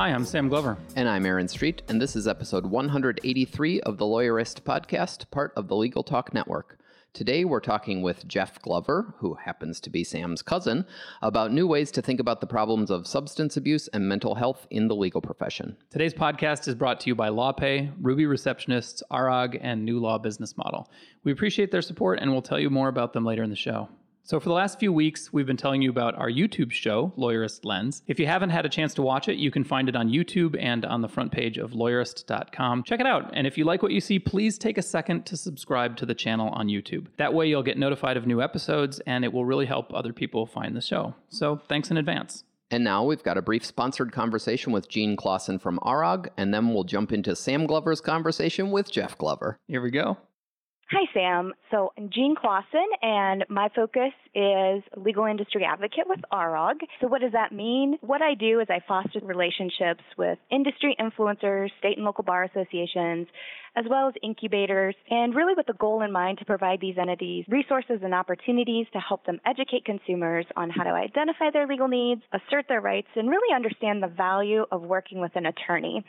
Hi, I'm Sam Glover. And I'm Aaron Street, and this is episode 183 of the Lawyerist podcast, part of the Legal Talk Network. Today we're talking with Jeff Glover, who happens to be Sam's cousin, about new ways to think about the problems of substance abuse and mental health in the legal profession. Today's podcast is brought to you by LawPay, Ruby Receptionists, ARAG, and New Law Business Model. We appreciate their support, and we'll tell you more about them later in the show. So, for the last few weeks, we've been telling you about our YouTube show, Lawyerist Lens. If you haven't had a chance to watch it, you can find it on YouTube and on the front page of lawyerist.com. Check it out. And if you like what you see, please take a second to subscribe to the channel on YouTube. That way, you'll get notified of new episodes and it will really help other people find the show. So, thanks in advance. And now we've got a brief sponsored conversation with Gene Clausen from ARAG, and then we'll jump into Sam Glover's conversation with Jeff Glover. Here we go. Hi, Sam. So I'm Jean Clausen, and my focus is legal industry advocate with ARAG. So what does that mean? What I do is I foster relationships with industry influencers, state and local bar associations, as well as incubators, and really with the goal in mind to provide these entities resources and opportunities to help them educate consumers on how to identify their legal needs, assert their rights, and really understand the value of working with an attorney.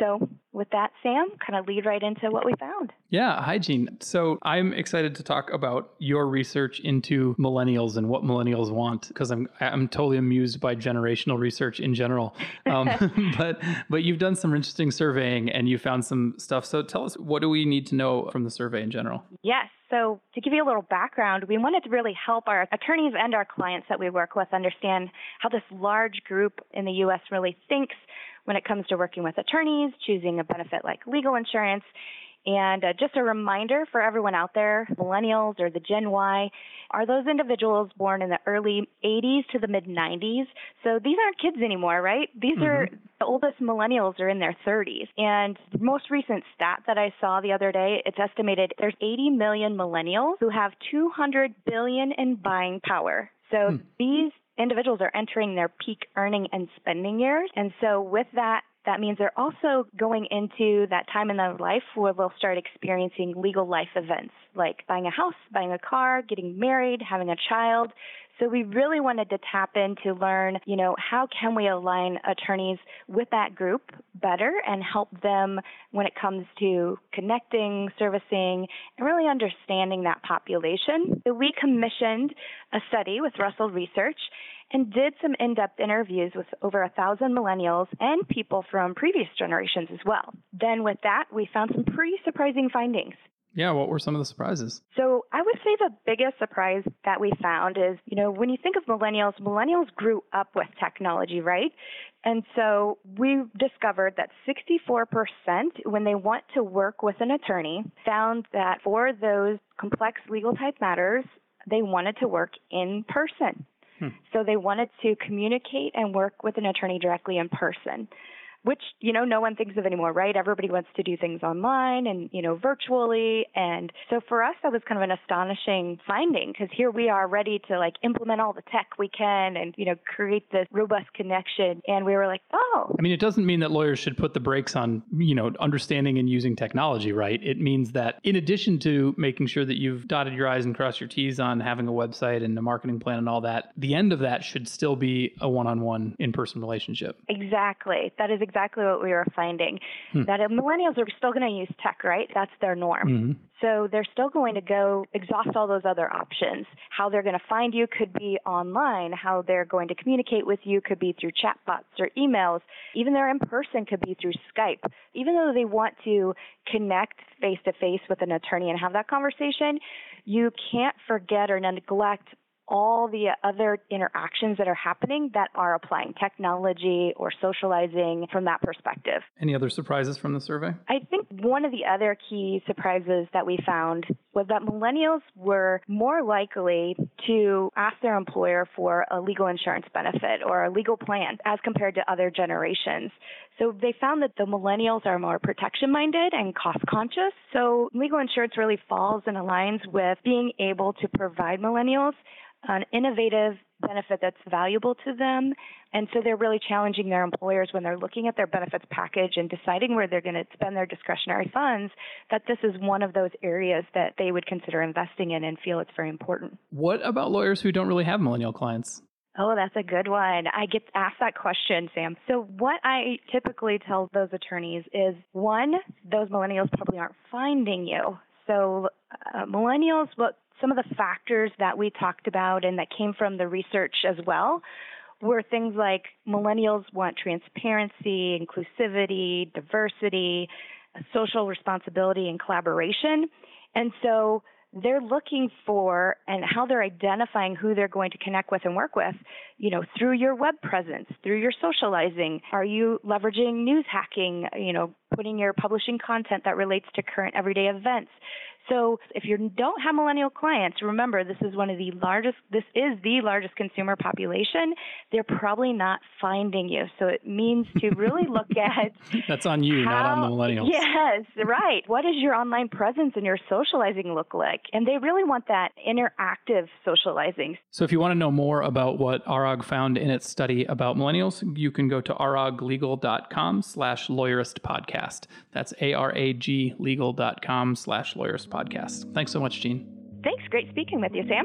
So, with that, Sam, kind of lead right into what we found. Yeah, hi, Gene. So, I'm excited to talk about your research into millennials and what millennials want because I'm I'm totally amused by generational research in general. Um, but but you've done some interesting surveying and you found some stuff. So, tell us what do we need to know from the survey in general? Yes. So, to give you a little background, we wanted to really help our attorneys and our clients that we work with understand how this large group in the U.S. really thinks when it comes to working with attorneys, choosing a benefit like legal insurance. And uh, just a reminder for everyone out there, millennials or the Gen Y, are those individuals born in the early 80s to the mid 90s. So these aren't kids anymore, right? These mm-hmm. are the oldest millennials are in their 30s. And the most recent stat that I saw the other day, it's estimated there's 80 million millennials who have 200 billion in buying power. So hmm. these individuals are entering their peak earning and spending years. And so with that, that means they're also going into that time in their life where they'll start experiencing legal life events like buying a house, buying a car, getting married, having a child. So we really wanted to tap in to learn, you know, how can we align attorneys with that group better and help them when it comes to connecting, servicing, and really understanding that population. So we commissioned a study with Russell Research and did some in-depth interviews with over a thousand millennials and people from previous generations as well. Then with that, we found some pretty surprising findings. Yeah, what were some of the surprises? So I would say the biggest surprise that we found is, you know, when you think of millennials, millennials grew up with technology, right? And so we discovered that 64% when they want to work with an attorney found that for those complex legal type matters, they wanted to work in person. Hmm. So they wanted to communicate and work with an attorney directly in person which you know no one thinks of anymore right? Everybody wants to do things online and you know virtually. And so for us that was kind of an astonishing finding because here we are ready to like implement all the tech we can and you know create this robust connection. And we were like oh. I mean it doesn't mean that lawyers should put the brakes on you know understanding and using technology right? It means that in addition to making sure that you've dotted your i's and crossed your t's on having a website and a marketing plan and all that the end of that should still be a one-on-one in-person relationship. Exactly. That is exactly exactly what we were finding hmm. that millennials are still going to use tech, right? That's their norm. Mm-hmm. So they're still going to go exhaust all those other options. How they're going to find you could be online. How they're going to communicate with you could be through chatbots or emails. Even their in person could be through Skype. Even though they want to connect face to face with an attorney and have that conversation, you can't forget or neglect all the other interactions that are happening that are applying technology or socializing from that perspective. Any other surprises from the survey? I think one of the other key surprises that we found was that millennials were more likely to ask their employer for a legal insurance benefit or a legal plan as compared to other generations. So they found that the millennials are more protection minded and cost conscious. So legal insurance really falls and aligns with being able to provide millennials an innovative benefit that's valuable to them. And so they're really challenging their employers when they're looking at their benefits package and deciding where they're going to spend their discretionary funds, that this is one of those areas that they would consider investing in and feel it's very important. What about lawyers who don't really have millennial clients? Oh, that's a good one. I get asked that question, Sam. So, what I typically tell those attorneys is one, those millennials probably aren't finding you. So, uh, millennials, what some of the factors that we talked about and that came from the research as well were things like millennials want transparency, inclusivity, diversity, social responsibility, and collaboration. And so they're looking for and how they're identifying who they're going to connect with and work with, you know, through your web presence, through your socializing. Are you leveraging newsjacking, you know, putting your publishing content that relates to current everyday events? So if you don't have millennial clients, remember this is one of the largest, this is the largest consumer population. They're probably not finding you. So it means to really look at. That's on you, how, not on the millennials. Yes, right. What does your online presence and your socializing look like? And they really want that interactive socializing. So if you want to know more about what ARAG found in its study about millennials, you can go to araglegal.com slash lawyerist podcast. That's A-R-A-G legal.com slash lawyerist podcast. Thanks so much, Jean. Thanks. Great speaking with you, Sam.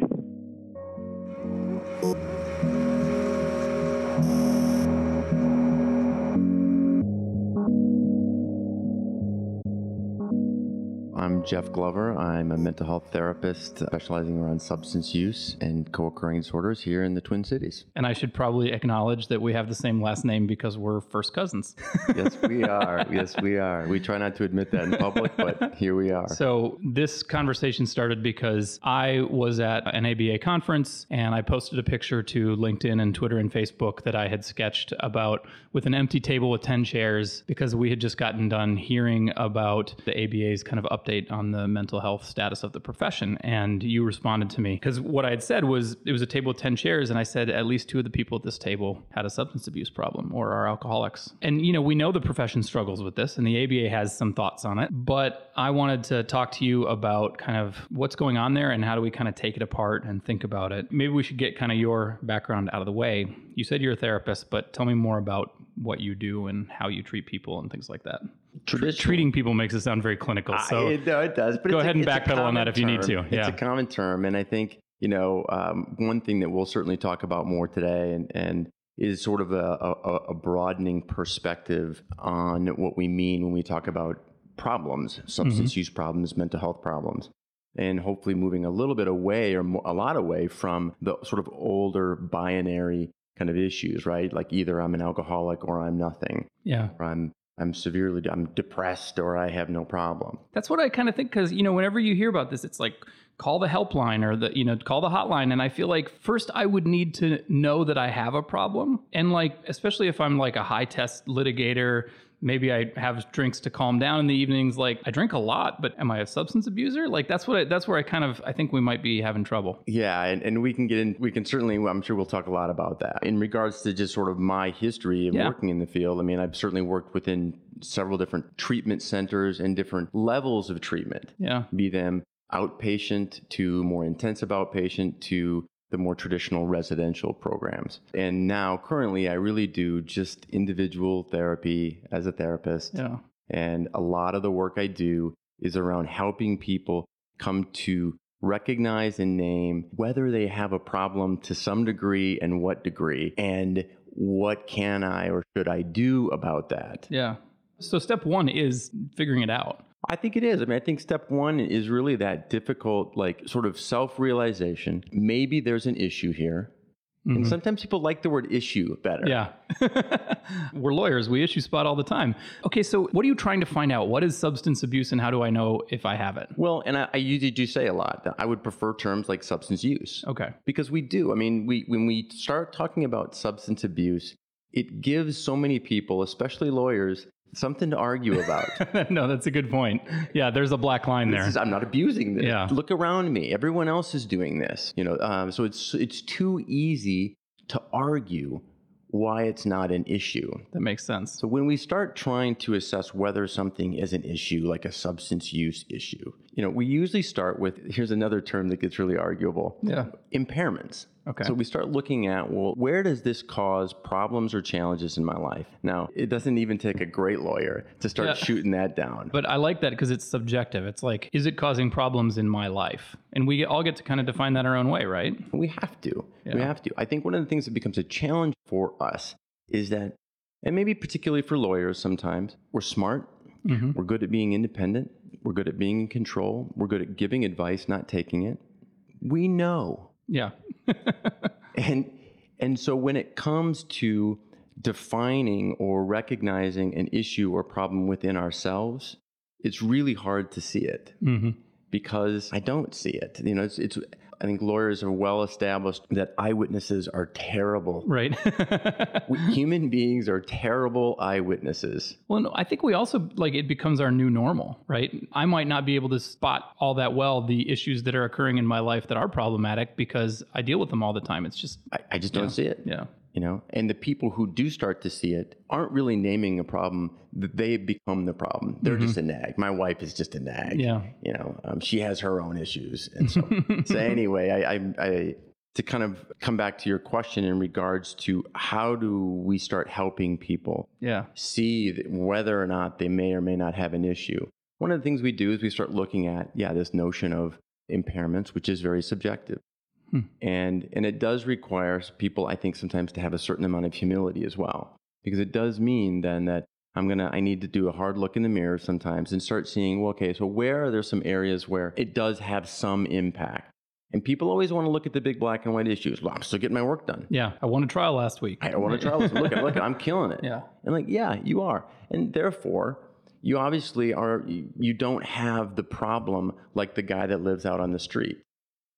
I'm Jeff Glover. I'm a mental health therapist specializing around substance use and co occurring disorders here in the Twin Cities. And I should probably acknowledge that we have the same last name because we're first cousins. yes, we are. Yes, we are. We try not to admit that in public, but here we are. So, this conversation started because I was at an ABA conference and I posted a picture to LinkedIn and Twitter and Facebook that I had sketched about with an empty table with 10 chairs because we had just gotten done hearing about the ABA's kind of update update on the mental health status of the profession. And you responded to me because what I had said was it was a table of 10 chairs. And I said at least two of the people at this table had a substance abuse problem or are alcoholics. And, you know, we know the profession struggles with this and the ABA has some thoughts on it. But I wanted to talk to you about kind of what's going on there and how do we kind of take it apart and think about it. Maybe we should get kind of your background out of the way. You said you're a therapist, but tell me more about what you do and how you treat people and things like that. Treating people makes it sound very clinical. So it, no, it does. But go ahead a, and backpedal on that if you need to. Yeah. It's a common term, and I think you know um, one thing that we'll certainly talk about more today, and and is sort of a, a, a broadening perspective on what we mean when we talk about problems, substance mm-hmm. use problems, mental health problems and hopefully moving a little bit away or a lot away from the sort of older binary kind of issues, right? Like either I'm an alcoholic or I'm nothing. Yeah. Or I'm I'm severely I'm depressed or I have no problem. That's what I kind of think cuz you know whenever you hear about this it's like call the helpline or the you know call the hotline and I feel like first I would need to know that I have a problem and like especially if I'm like a high test litigator maybe I have drinks to calm down in the evenings. Like I drink a lot, but am I a substance abuser? Like that's what I, that's where I kind of I think we might be having trouble. Yeah, and, and we can get in. We can certainly. I'm sure we'll talk a lot about that in regards to just sort of my history of yeah. working in the field. I mean, I've certainly worked within several different treatment centers and different levels of treatment. Yeah, be them outpatient to more intensive outpatient to the more traditional residential programs. And now, currently, I really do just individual therapy as a therapist. Yeah. And a lot of the work I do is around helping people come to recognize and name whether they have a problem to some degree and what degree, and what can I or should I do about that. Yeah. So, step one is figuring it out. I think it is. I mean, I think step one is really that difficult, like sort of self realization. Maybe there's an issue here. Mm-hmm. And sometimes people like the word issue better. Yeah. We're lawyers. We issue spot all the time. Okay, so what are you trying to find out? What is substance abuse and how do I know if I have it? Well, and I, I usually do say a lot that I would prefer terms like substance use. Okay. Because we do. I mean, we when we start talking about substance abuse, it gives so many people, especially lawyers, something to argue about. no, that's a good point. Yeah, there's a black line there. Is, I'm not abusing this. Yeah. Look around me. Everyone else is doing this. You know, um, so it's it's too easy to argue why it's not an issue. That makes sense. So when we start trying to assess whether something is an issue, like a substance use issue, you know, we usually start with here's another term that gets really arguable. Yeah. Impairments. Okay. So we start looking at, well, where does this cause problems or challenges in my life? Now, it doesn't even take a great lawyer to start Yeah. shooting that down. But I like that because it's subjective. It's like, is it causing problems in my life? And we all get to kind of define that our own way, right? We have to. We have to. I think one of the things that becomes a challenge for us is that, and maybe particularly for lawyers sometimes, we're smart, Mhm. we're good at being independent, we're good at being in control, we're good at giving advice, not taking it. We know. Yeah. And and so when it comes to defining or recognizing an issue or problem within ourselves, it's really hard to see it hmm because I don't see it. You know, it's, it's I think lawyers are well established that eyewitnesses are terrible. Right. We- Human beings are terrible eyewitnesses. Well, no, I think we also like it becomes our new normal, right? I might not be able to spot all that well the issues that are occurring in my life that are problematic because I deal with them all the time. It's just, I, I just don't Yeah. see it. yeah, You know, and the people who do start to see it aren't really naming a problem; that they become the problem. They're just a nag. My wife is just a nag. Mm-hmm. Yeah. you know, um, she has her own issues, and so so anyway, I, I, I to kind of come back to your question in regards to how do we start helping people yeah, see that whether or not they may or may not have an issue. One of the things we do is we start looking at, yeah, this notion of impairments, which is very subjective. Hmm. And and it does require people, I think, sometimes to have a certain amount of humility as well. Because it does mean then that I'm gonna I need to do a hard look in the mirror sometimes and start seeing, well, okay, so where are there some areas where it does have some impact? And people always want to look at the big black and white issues. Well, I'm still getting my work done. yeah. I won a trial last week. I want to try this. Look, at look, I'm killing it. Yeah. And like, yeah, you are. And therefore, you obviously are, you don't have the problem like the guy that lives out on the street.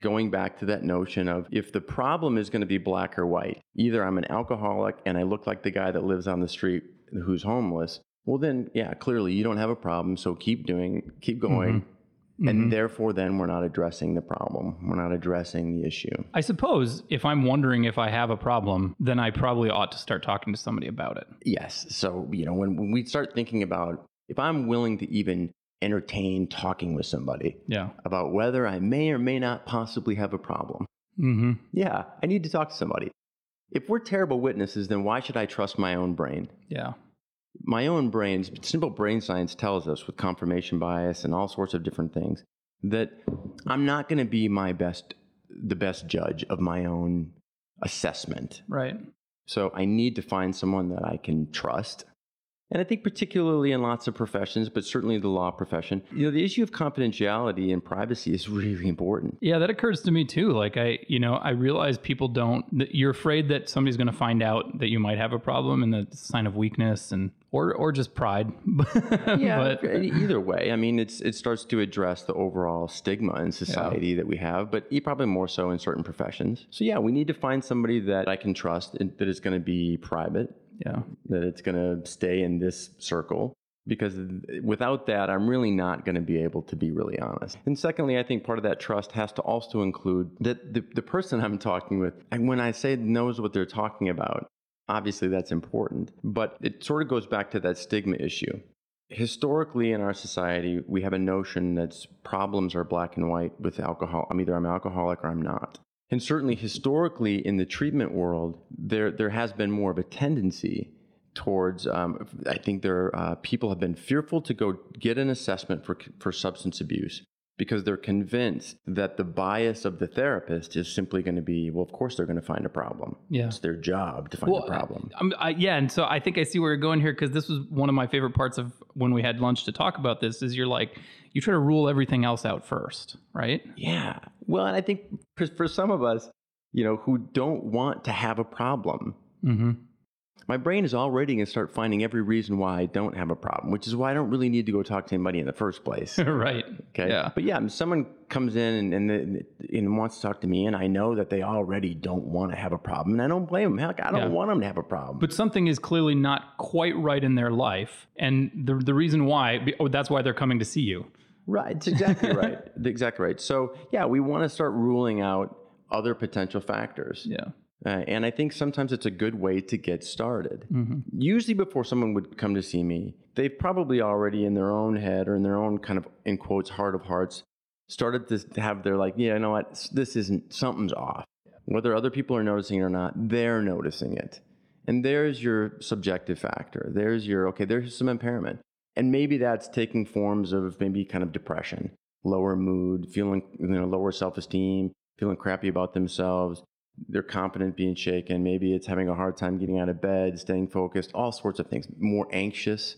Going back to that notion of if the problem is going to be black or white, either I'm an alcoholic and I look like the guy that lives on the street who's homeless, well, then, yeah, clearly you don't have a problem. So keep doing, keep going. Mhm. And therefore, then we're not addressing the problem. We're not addressing the issue. I suppose if I'm wondering if I have a problem, then I probably ought to start talking to somebody about it. Yes. So, you know, when, when we start thinking about if I'm willing to even entertain talking with somebody Yeah. about whether I may or may not possibly have a problem, hmm yeah, I need to talk to somebody. If we're terrible witnesses, then why should I trust my own brain? Yeah. My own brain, simple brain science tells us with confirmation bias and all sorts of different things that I'm not going to be my best, the best judge of my own assessment. Right. So I need to find someone that I can trust. And I think particularly in lots of professions, but certainly the law profession, you know, the issue of confidentiality and privacy is really important. Yeah, that occurs to me too. Like I, you know, I realize people don't. You're afraid that somebody's going to find out that you might have a problem, and that's a sign of weakness, and or or just pride. but either way, I mean, it's it starts to address the overall stigma in society that we have, but e- probably more so in certain professions. So yeah, we need to find somebody that I can trust and that is going to be private, yeah, that it's going to stay in this circle. Because without that, I'm really not going to be able to be really honest. And secondly, I think part of that trust has to also include that the, the person I'm talking with, and when I say knows what they're talking about, obviously that's important. But it sort of goes back to that stigma issue. Historically, in our society, we have a notion that problems are black and white with alcohol. I'm either I'm alcoholic or I'm not. And certainly historically in the treatment world, there, there has been more of a tendency towards, um, I think there uh, people have been fearful to go get an assessment for, for substance abuse because they're convinced that the bias of the therapist is simply going to be, well, of course they're going to find a problem. Yeah. It's their job to find a problem. I'm, I, yeah, and so I think I see where you're going here because this was one of my favorite parts of when we had lunch to talk about this. Is you're like you try to rule everything else out first, right? Yeah. Well, and I think for, for some of us, you know, who don't want to have a problem, Mm-hmm. my brain is already going to start finding every reason why I don't have a problem, which is why I don't really need to go talk to anybody in the first place. right. Okay. Yeah. But yeah, someone comes in and, and, and wants to talk to me, and I know that they already don't want to have a problem, and I don't blame them. Heck, I don't Yeah. want them to have a problem. But something is clearly not quite right in their life, and the the reason why oh, that's why they're coming to see you. Right. It's exactly right. exactly right. So yeah, we want to start ruling out other potential factors. Yeah. Uh, and I think sometimes it's a good way to get started. Mm-hmm. Usually, before someone would come to see me, they've probably already in their own head or in their own kind of, in quotes, heart of hearts, started to have their like, yeah, you know what, this isn't, something's off. Whether other people are noticing it or not, they're noticing it. And there's your subjective factor. There's your, okay, there's some impairment. And maybe that's taking forms of maybe kind of depression, lower mood, feeling, you know, lower self esteem, feeling crappy about themselves, their confidence being shaken. Maybe it's having a hard time getting out of bed, staying focused, all sorts of things. More anxious,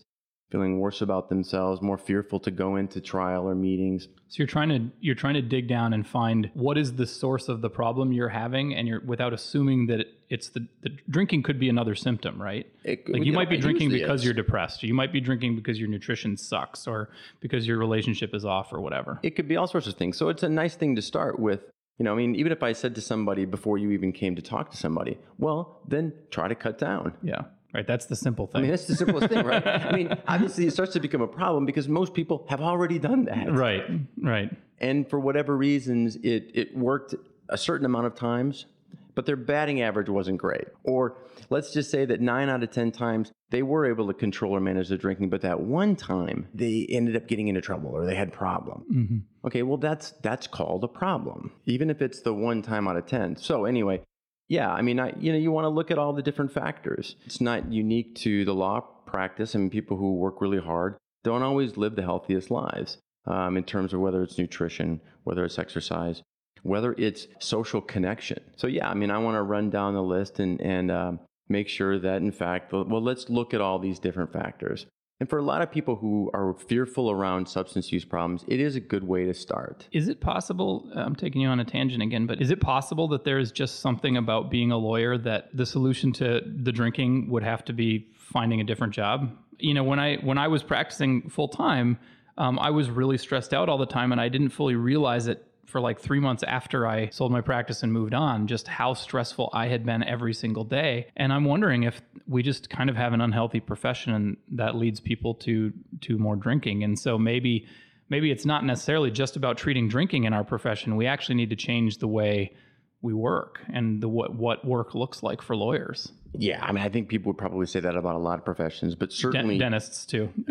feeling worse about themselves, more fearful to go into trial or meetings. So you're trying to you're trying to dig down and find what is the source of the problem you're having, and you're without assuming that it's the, the drinking could be another symptom, right? It- Like you know, might be drinking because is. you're depressed. You might be drinking because your nutrition sucks, or because your relationship is off, or whatever. It could be all sorts of things. So it's a nice thing to start with. You know, I mean, even if I said to somebody before you even came to talk to somebody, well, then try to cut down. Yeah, right. That's the simple thing. I mean, that's the simplest thing, right? I mean, obviously, it starts to become a problem because most people have already done that. right, right. And for whatever reasons, it, it worked a certain amount of times, but their batting average wasn't great. Or let's just say that nine out of 10 times they were able to control or manage their drinking, but that one time they ended up getting into trouble or they had problem. Mm-hmm. Okay, well, that's, that's called a problem, even if it's the one time out of 10. So, anyway, yeah, I mean, I, you know, you want to look at all the different factors. It's not unique to the law practice. I mean, people who work really hard don't always live the healthiest lives um, in terms of whether it's nutrition, whether it's exercise, whether it's social connection. So, yeah, I mean, I want to run down the list and, and um, make sure that, in fact, well, well, let's look at all these different factors. And for a lot of people who are fearful around substance use problems, it is a good way to start. Is it possible? I'm taking you on a tangent again, but is it possible that there is just something about being a lawyer that the solution to the drinking would have to be finding a different job? You know, when I when I was practicing full time, um, I was really stressed out all the time, and I didn't fully realize it for like three months after I sold my practice and moved on, just how stressful I had been every single day. And I'm wondering if we just kind of have an unhealthy profession and that leads people to to more drinking. And so maybe maybe it's not necessarily just about treating drinking in our profession. We actually need to change the way we work and the what what work looks like for lawyers. Yeah, I mean, I think people would probably say that about a lot of professions, but Den- certainly. dentists too.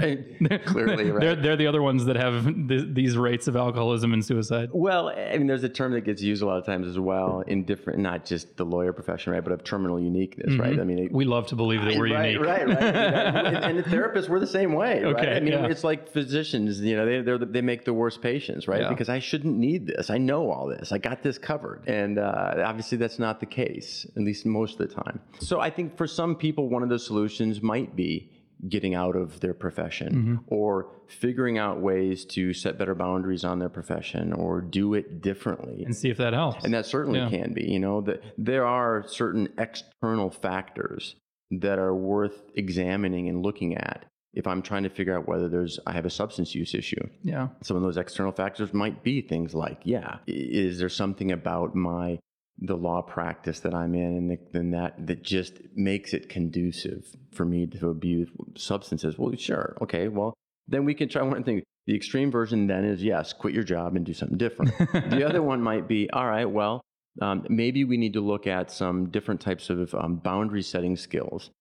Clearly, right. They're they're the other ones that have th- these rates of alcoholism and suicide. Well, I mean, there's a term that gets used a lot of times as well in different, not just the lawyer profession, right, but of terminal uniqueness, right? I mean, it, We love to believe that we're right, unique. right, right, and, and the therapists we're the same way, right? Okay, I mean, yeah. it's like physicians, you know, they they're, they make the worst patients, right? Yeah. Because I shouldn't need this. I know all this. I got this covered, and uh, obviously that's not the case, at least most of the time. So I think for some people, one of the solutions might be getting out of their profession Mm-hmm. or figuring out ways to set better boundaries on their profession or do it differently And see if that helps. and that certainly Yeah. can be. You know, that there are certain external factors that are worth examining and looking at if I'm trying to figure out whether there's I have a substance use issue. yeah. Some of those external factors might be things like, yeah, is there something about my the law practice that I'm in and then that that just makes it conducive for me to abuse substances? Well, sure, okay, well then we can try one thing. The extreme version then is yes, quit your job and do something different. the other one might be, all right, well, um, maybe we need to look at some different types of um, boundary setting skills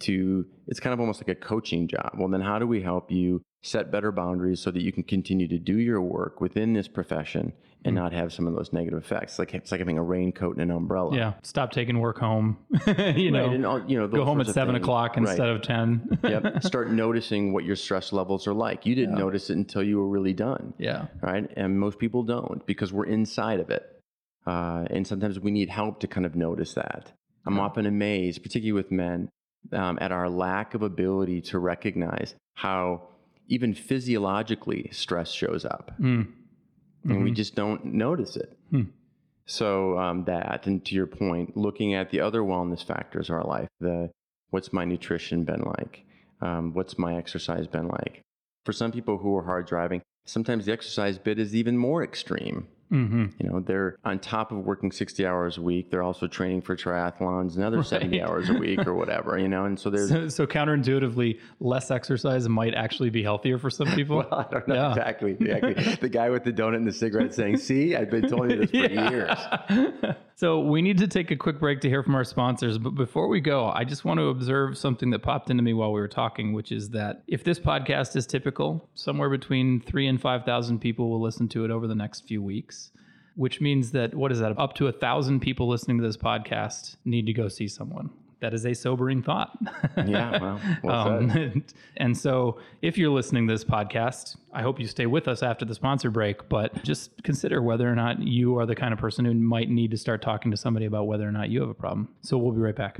to it's kind of almost like a coaching job. Well, then how do we help you set better boundaries so that you can continue to do your work within this profession and not have some of those negative effects? Like it's like having a raincoat and an umbrella. Yeah. Stop taking work home. you know, Right, all, you know, go home at seven things. o'clock Right. instead of ten. yep. Start noticing what your stress levels are like. You didn't notice it until you were really done. yeah. right? And most people don't because we're inside of it. Uh, and sometimes we need help to kind of notice that. I'm often amazed, particularly with men, um, at our lack of ability to recognize how even physiologically stress shows up. Mm. And we just don't notice it. Hmm. So um, that, and to your point, looking at the other wellness factors of our life, the What's my nutrition been like? Um, what's my exercise been like? For some people who are hard driving, sometimes the exercise bit is even more extreme. Mm-hmm. You know, they're on top of working 60 hours a week, they're also training for triathlons another 70 hours a week or whatever, you know, and so there's, So, so counterintuitively, less exercise might actually be healthier for some people. well, I don't know Yeah. exactly, exactly. the guy with the donut and the cigarette saying, see, I've been telling you this for years. years. So we need to take a quick break to hear from our sponsors. But before we go, I just want to observe something that popped into me while we were talking, which is that if this podcast is typical, somewhere between three and 5,000 people will listen to it over the next few weeks. Which means that what is that? Up to a thousand people listening to this podcast need to go see someone. That is a sobering thought. Yeah, well, well said. Um, and so, if you're listening to this podcast, I hope you stay with us after the sponsor break. But just consider whether or not you are the kind of person who might need to start talking to somebody about whether or not you have a problem. So, we'll be right back.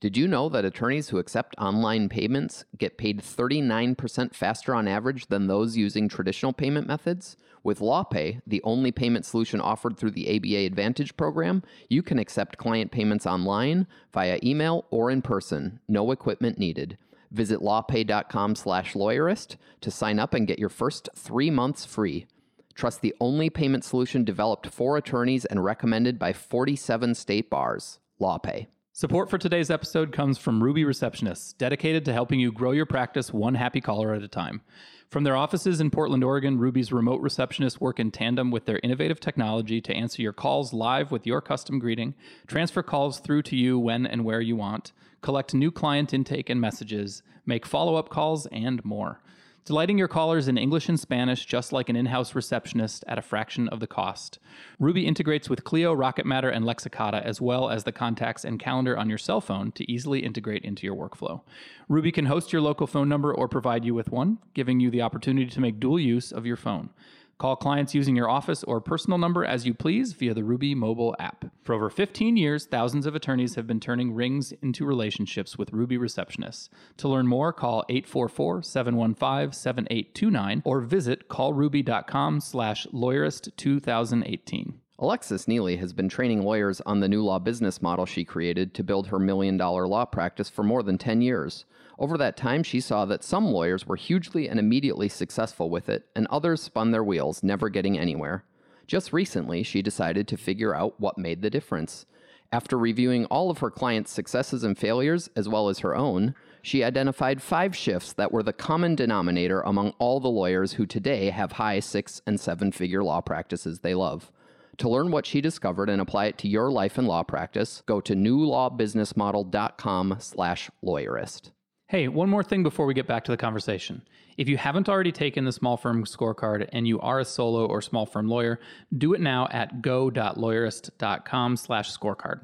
Did you know that attorneys who accept online payments get paid 39% faster on average than those using traditional payment methods? With LawPay, the only payment solution offered through the ABA Advantage program, you can accept client payments online, via email, or in person. No equipment needed. Visit lawpay.com slash lawyerist to sign up and get your first 3 months free. Trust the only payment solution developed for attorneys and recommended by 47 state bars. LawPay. Support for today's episode comes from Ruby Receptionists, dedicated to helping you grow your practice one happy caller at a time. From their offices in Portland, Oregon, Ruby's remote receptionists work in tandem with their innovative technology to answer your calls live with your custom greeting, transfer calls through to you when and where you want, collect new client intake and messages, make follow up calls, and more. Delighting your callers in English and Spanish just like an in house receptionist at a fraction of the cost. Ruby integrates with Clio, Rocket Matter, and Lexicata, as well as the contacts and calendar on your cell phone to easily integrate into your workflow. Ruby can host your local phone number or provide you with one, giving you the opportunity to make dual use of your phone. Call clients using your office or personal number as you please via the Ruby mobile app. For over 15 years, thousands of attorneys have been turning rings into relationships with Ruby receptionists. To learn more, call 844-715-7829 or visit callruby.com slash lawyerist2018. Alexis Neely has been training lawyers on the new law business model she created to build her million dollar law practice for more than 10 years. Over that time, she saw that some lawyers were hugely and immediately successful with it, and others spun their wheels, never getting anywhere. Just recently, she decided to figure out what made the difference. After reviewing all of her clients' successes and failures, as well as her own, she identified five shifts that were the common denominator among all the lawyers who today have high six and seven figure law practices they love. To learn what she discovered and apply it to your life and law practice, go to newlawbusinessmodel.com slash lawyerist. Hey, one more thing before we get back to the conversation. If you haven't already taken the small firm scorecard and you are a solo or small firm lawyer, do it now at go.lawyerist.com slash scorecard.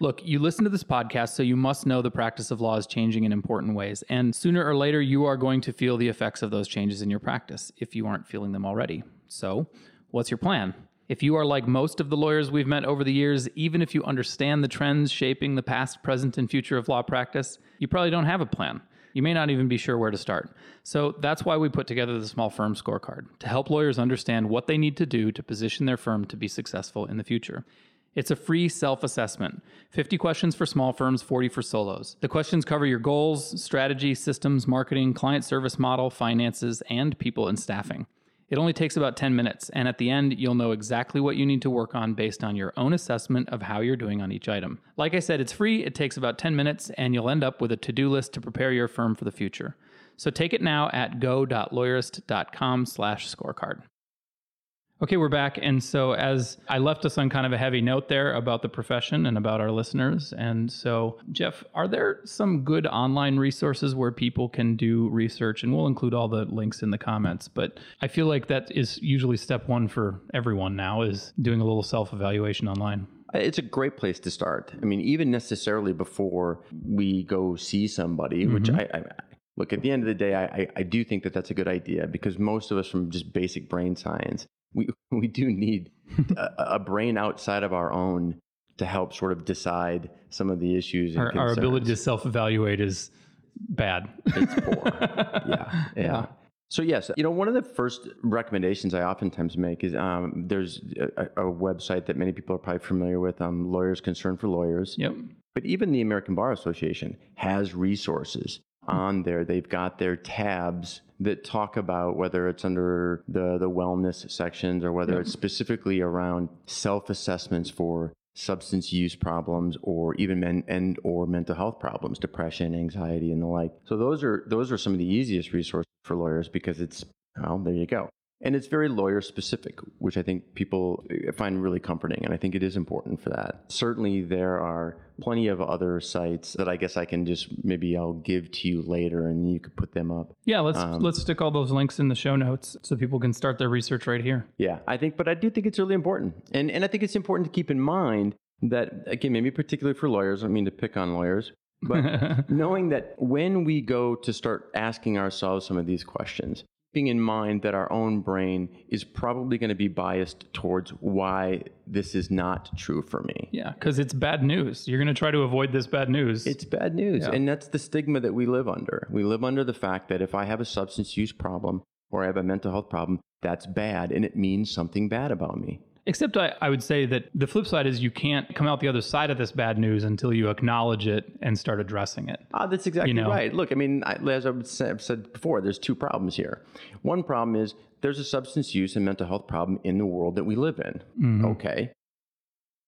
Look, you listen to this podcast, so you must know the practice of law is changing in important ways. And sooner or later, you are going to feel the effects of those changes in your practice if you aren't feeling them already. So, what's your plan? If you are like most of the lawyers we've met over the years, even if you understand the trends shaping the past, present, and future of law practice, you probably don't have a plan. You may not even be sure where to start. So that's why we put together the Small Firm Scorecard to help lawyers understand what they need to do to position their firm to be successful in the future. It's a free self assessment 50 questions for small firms, 40 for solos. The questions cover your goals, strategy, systems, marketing, client service model, finances, and people and staffing. It only takes about 10 minutes, and at the end, you'll know exactly what you need to work on based on your own assessment of how you're doing on each item. Like I said, it's free, it takes about 10 minutes, and you'll end up with a to do list to prepare your firm for the future. So take it now at go.lawyerist.com slash scorecard. Okay, we're back. And so, as I left us on kind of a heavy note there about the profession and about our listeners. And so, Jeff, are there some good online resources where people can do research? And we'll include all the links in the comments. But I feel like that is usually step one for everyone now is doing a little self evaluation online. It's a great place to start. I mean, even necessarily before we go see somebody, which mm-hmm. I, I look at the end of the day, I, I, I do think that that's a good idea because most of us, from just basic brain science, we we do need a, a brain outside of our own to help sort of decide some of the issues. And Our, our ability to self evaluate is bad. It's poor. yeah, yeah. So yes, you know, one of the first recommendations I oftentimes make is um, there's a, a website that many people are probably familiar with, um, Lawyers Concerned for Lawyers. Yep. But even the American Bar Association has resources on there. They've got their tabs that talk about whether it's under the, the wellness sections or whether it's mm-hmm. specifically around self assessments for substance use problems or even men and or mental health problems depression anxiety and the like. So those are those are some of the easiest resources for lawyers because it's well there you go and it's very lawyer specific, which I think people uh, find really comforting. And I think it is important for that. Certainly, there are plenty of other sites that I guess I can just maybe I'll give to you later and you could put them up. Yeah, let's um, let's stick all those links in the show notes so people can start their research right here. Yeah, I think, but I do think it's really important. And, and I think it's important to keep in mind that, again, maybe particularly for lawyers, I mean to pick on lawyers, but knowing that when we go to start asking ourselves some of these questions, keeping in mind that our own brain is probably going to be biased towards why this is not true for me. Yeah, because it's bad news. You're going to try to avoid this bad news. It's bad news. Yeah. And that's the stigma that we live under. We live under the fact that if I have a substance use problem or I have a mental health problem, that's bad and it means something bad about me. Except I, I, would say that the flip side is you can't come out the other side of this bad news until you acknowledge it and start addressing it. Ah, that's exactly you know? right. Look, I mean, I, as I've said before, there's two problems here. One problem is there's a substance use and mental health problem in the world that we live in. Mm-hmm. Okay.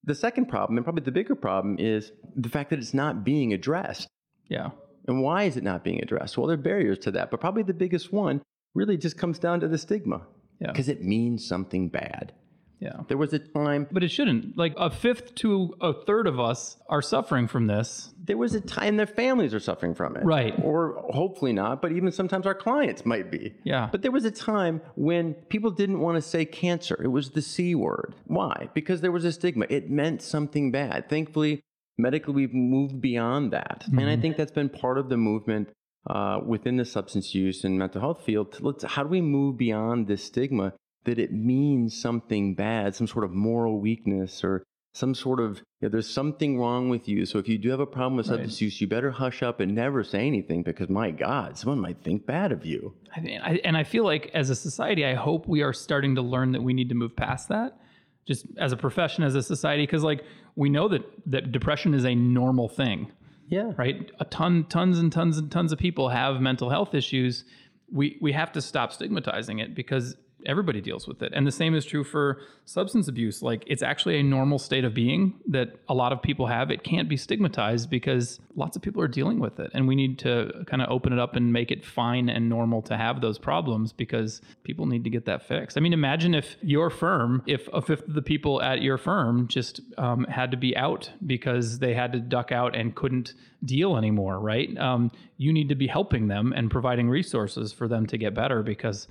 The second problem, and probably the bigger problem, is the fact that it's not being addressed. Yeah. And why is it not being addressed? Well, there are barriers to that, but probably the biggest one really just comes down to the stigma. Yeah. Because it means something bad. Yeah. There was a time. But it shouldn't. Like a fifth to a third of us are suffering from this. There was a time their families are suffering from it. Right. Or hopefully not, but even sometimes our clients might be. Yeah. But there was a time when people didn't want to say cancer. It was the C word. Why? Because there was a stigma. It meant something bad. Thankfully, medically, we've moved beyond that. Mm-hmm. And I mm-hmm. think that's been part of the movement uh, within the substance use and mental health field. Let's, how do we move beyond this stigma that it means something bad, some sort of moral weakness or some sort of you know, there's something wrong with you. So if you do have a problem with substance right. use, you better hush up and never say anything because my God, someone might think bad of you. I mean, I, and I feel like as a society, I hope we are starting to learn that we need to move past that. Just as a profession, as a society, because like we know that that depression is a normal thing. Yeah. Right. A ton, tons and tons and tons of people have mental health issues. We we have to stop stigmatizing it because everybody deals with it. And the same is true for substance abuse. Like it's actually a normal state of being that a lot of people have. It can't be stigmatized because lots of people are dealing with it. And we need to kind of open it up and make it fine and normal to have those problems because people need to get that fixed. I mean, imagine if your firm, if a fifth of the people at your firm just um, had to be out because they had to duck out and couldn't deal anymore, right? Um, you need to be helping them and providing resources for them to get better because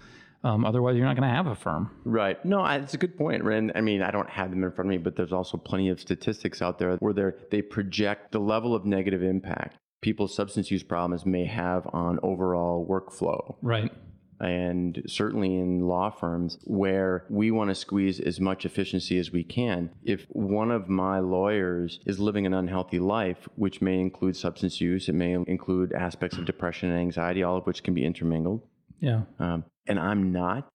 um, otherwise, you're not going to have a firm. Right. No, it's a good point, Ren. I mean, I don't have them in front of me, but there's also plenty of statistics out there where they they project the level of negative impact people's substance use problems may have on overall workflow. Right. And certainly in law firms where we want to squeeze as much efficiency as we can, if one of my lawyers is living an unhealthy life, which may include substance use, it may include aspects of depression and anxiety, all of which can be intermingled. Yeah. Um, and I'm not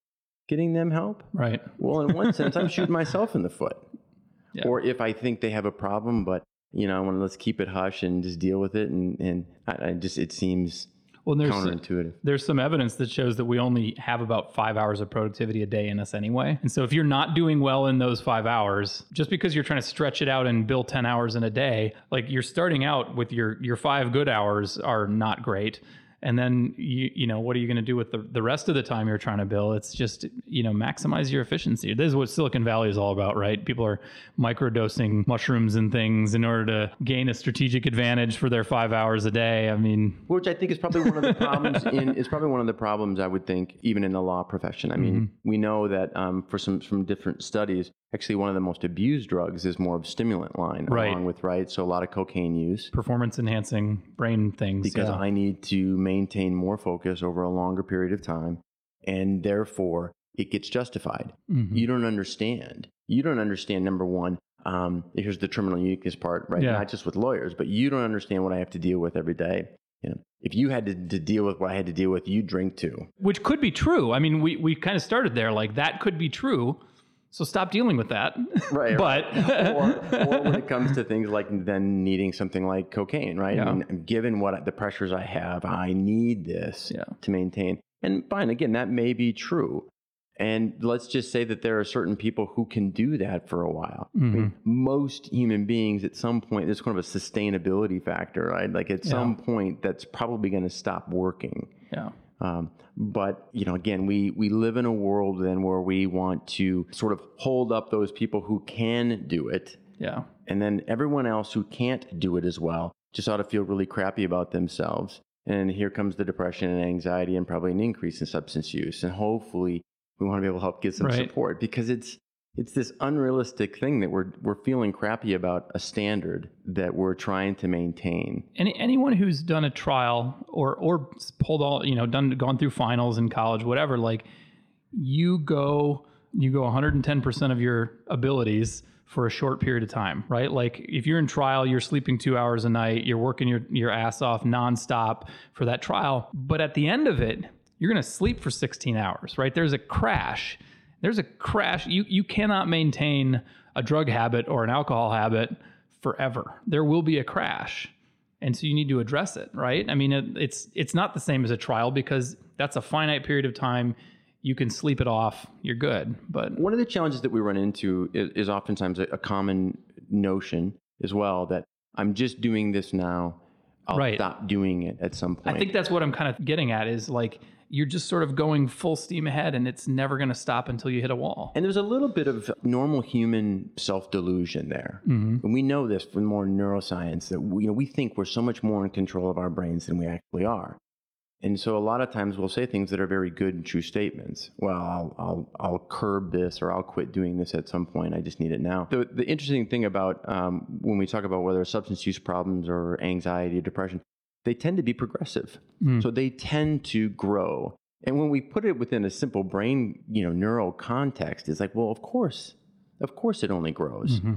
getting them help. Right. Well, in one sense, I'm shooting myself in the foot. Yeah. Or if I think they have a problem, but you know, I want to let's keep it hush and just deal with it, and and I, I just it seems well, there's, counterintuitive. There's some evidence that shows that we only have about five hours of productivity a day in us anyway. And so if you're not doing well in those five hours, just because you're trying to stretch it out and bill 10 hours in a day, like you're starting out with your, your five good hours are not great and then you you know what are you going to do with the, the rest of the time you're trying to bill? It's just you know maximize your efficiency. This is what silicon valley is all about right? People are microdosing mushrooms and things in order to gain a strategic advantage for their five hours a day. I mean which i think is probably one of the problems in is probably one of the problems i would think even in the law profession. I mean mm-hmm. we know that um, for some from different studies actually one of the most abused drugs is more of a stimulant line right. along with right so a lot of cocaine use performance enhancing brain things because yeah. i need to maintain more focus over a longer period of time and therefore it gets justified mm-hmm. you don't understand you don't understand number one um, here's the terminal uniqueness part right yeah. not just with lawyers but you don't understand what i have to deal with every day you know, if you had to, to, deal with what I had to deal with, you drink too. Which could be true. I mean, we, we kind of started there. Like that could be true So stop dealing with that. Right. but or, or when it comes to things like then needing something like cocaine, right? Yeah. I mean, given what the pressures I have, I need this Yeah. to maintain. And fine, again, that may be true. And let's just say that there are certain people who can do that for a while. Mm-hmm. mean, most human beings at some point, there's kind of a sustainability factor, right? Like at some point, that's probably going to stop working. yeah. Um, but you know, again, we we live in a world then where we want to sort of hold up those people who can do it, Yeah. and then everyone else who can't do it as well just ought to feel really crappy about themselves. And here comes the depression and anxiety, and probably an increase in substance use. And hopefully, we want to be able to help get some Right. support because it's it's this unrealistic thing that we're we're feeling crappy about a standard that we're trying to maintain. Any anyone who's done a trial or or pulled all you know done gone through finals in college, whatever, like you go you go 110 percent of your abilities for a short period of time, right? Like if you're in trial, you're sleeping two hours a night, you're working your your ass off nonstop for that trial, but at the end of it, you're to sleep for 16 hours, right? There's a crash. There's a crash. You you cannot maintain a drug habit or an alcohol habit forever. There will be a crash and so you need to address it right i mean it, it's it's not the same as a trial because that's a finite period of time you can sleep it off you're good but One of the challenges that we run into is, is oftentimes a, a common notion as well that I'm just doing this now. I'll Right. stop doing it at some point. i think that's what i'm kind of getting at is like you're just sort of going full steam ahead and it's never going to stop until you hit a wall and there's a little bit of normal human self-delusion there. And we know this from more neuroscience that we, you know, we think we're so much more in control of our brains than we actually are. And so a lot of times we'll say things that are very good and true statements. Well, I'll, I'll, I'll curb this or I'll quit doing this at some point. I just need it now. The, the interesting thing about um, when we talk about whether substance use problems or anxiety or depression, they tend to be progressive. Hmm. So they tend to grow. And when we put it within a simple brain, you know, neural context, it's like, well, of course, of course it only grows. Mm-hmm.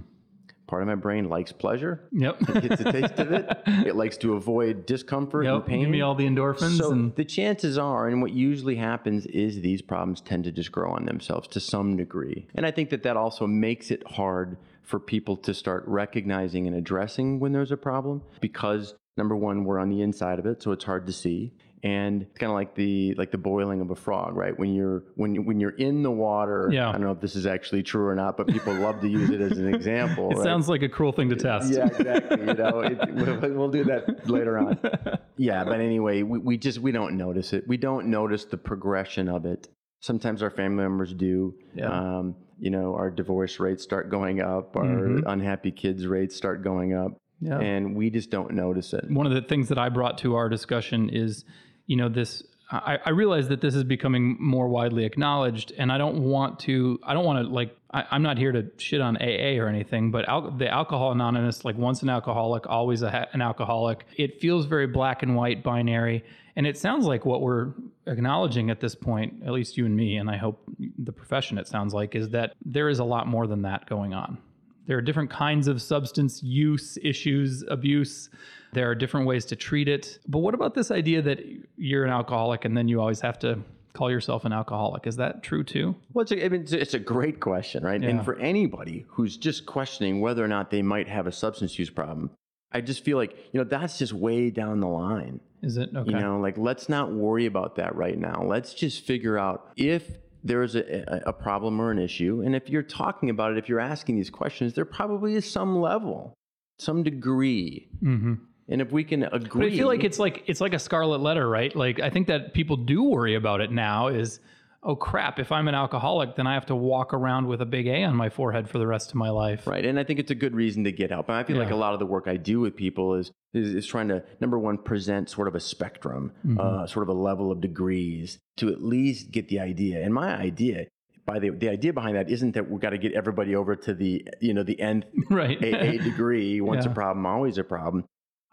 Part of my brain likes pleasure. yep It gets a taste of it. It likes to avoid discomfort and pain. give me all the endorphins So and the chances are, and what usually happens is these problems tend to just grow on themselves to some degree. And I think that that also makes it hard for people to start recognizing and addressing when there's a problem because number one, we're on the inside of it, so it's hard to see. And it's kind of like the like the boiling of a frog, right? When you're when you, when you're in the water, Yeah. I don't know if this is actually true or not, but people love to use it as an example. it right? sounds like a cruel thing to test Yeah, exactly. You know, it, we'll, we'll do that later on. Yeah, but anyway, we, we just we don't notice it. We don't notice the progression of it. Sometimes our family members do. Yeah. Um, you know, our divorce rates start going up. Our Mhm. unhappy kids rates start going up, yeah and we just don't notice it. one of the things that I brought to our discussion is, you know, this. I, I realize that this is becoming more widely acknowledged, and I don't want to. I don't want to like. I, I'm not here to shit on AA or anything, but al- the Alcohol Anonymous, like once an alcoholic, always a ha- an alcoholic. It feels very black and white, binary, and it sounds like what we're acknowledging at this point, at least you and me, and I hope the profession. It sounds like is that there is a lot more than that going on. There are different kinds of substance use issues, abuse. There are different ways to treat it. But what about this idea that you're an alcoholic and then you always have to call yourself an alcoholic? Is that true too? Well, it's a, I mean, it's a- it's a great question, right? Yeah. And for anybody who's just questioning whether or not they might have a substance use problem, I just feel like you know that's just way down the line. Is it okay? You know, like let's not worry about that right now. Let's just figure out if there is a, a, problem or an issue. And if you're talking about it, if you're asking these questions, there probably is some level, some degree. hmm And if we can agree, But I feel like it's like it's like a scarlet letter, right? Like I think that people do worry about it now. Is oh crap, if I'm an alcoholic, then I have to walk around with a big A on my forehead for the rest of my life. Right. And I think it's a good reason to get help. And I feel like a lot of the work I do with people is, is, is trying to, number one, present sort of a spectrum, Mm-hmm. uh, sort of a level of degrees to at least get the idea. And my idea, by the, the idea behind that isn't that we've got to get everybody over to the, you know, the end Right. a, a degree. Once Yeah. a problem, always a problem.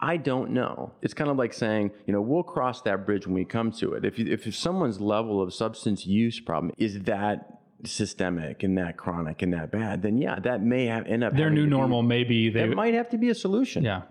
I don't know. It's kind of like saying, you know, we'll cross that bridge when we come to it. If, you, if someone's level of substance use problem is that systemic and that chronic and that bad, then yeah, that may have end up Their new to be- normal maybe they that might have to be a solution. yeah.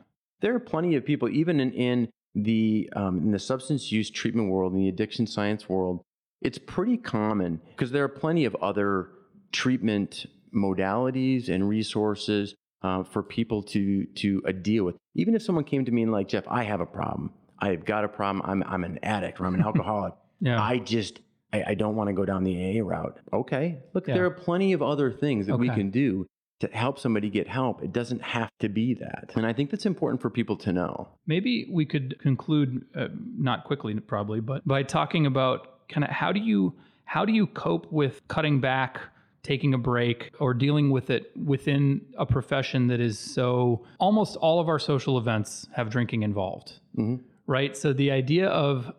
There are plenty of people, even in, in the um, in the substance use treatment world, in the addiction science world, it's pretty common because there are plenty of other treatment modalities and resources uh, for people to to uh, deal with. Even if someone came to me and like Jeff, I have a problem. I've got a problem. I'm I'm an addict or I'm an alcoholic. Yeah. I just I, I don't want to go down the AA route. Okay, look, Yeah. there are plenty of other things that we can do to help somebody get help. It doesn't have to be that, and I think that's important for people to know. Maybe we could conclude, uh, not quickly probably, but by talking about kind of how do you how do you cope with cutting back, taking a break, or dealing with it within a profession that is so almost all of our social events have drinking involved, Mhm. right? So the idea of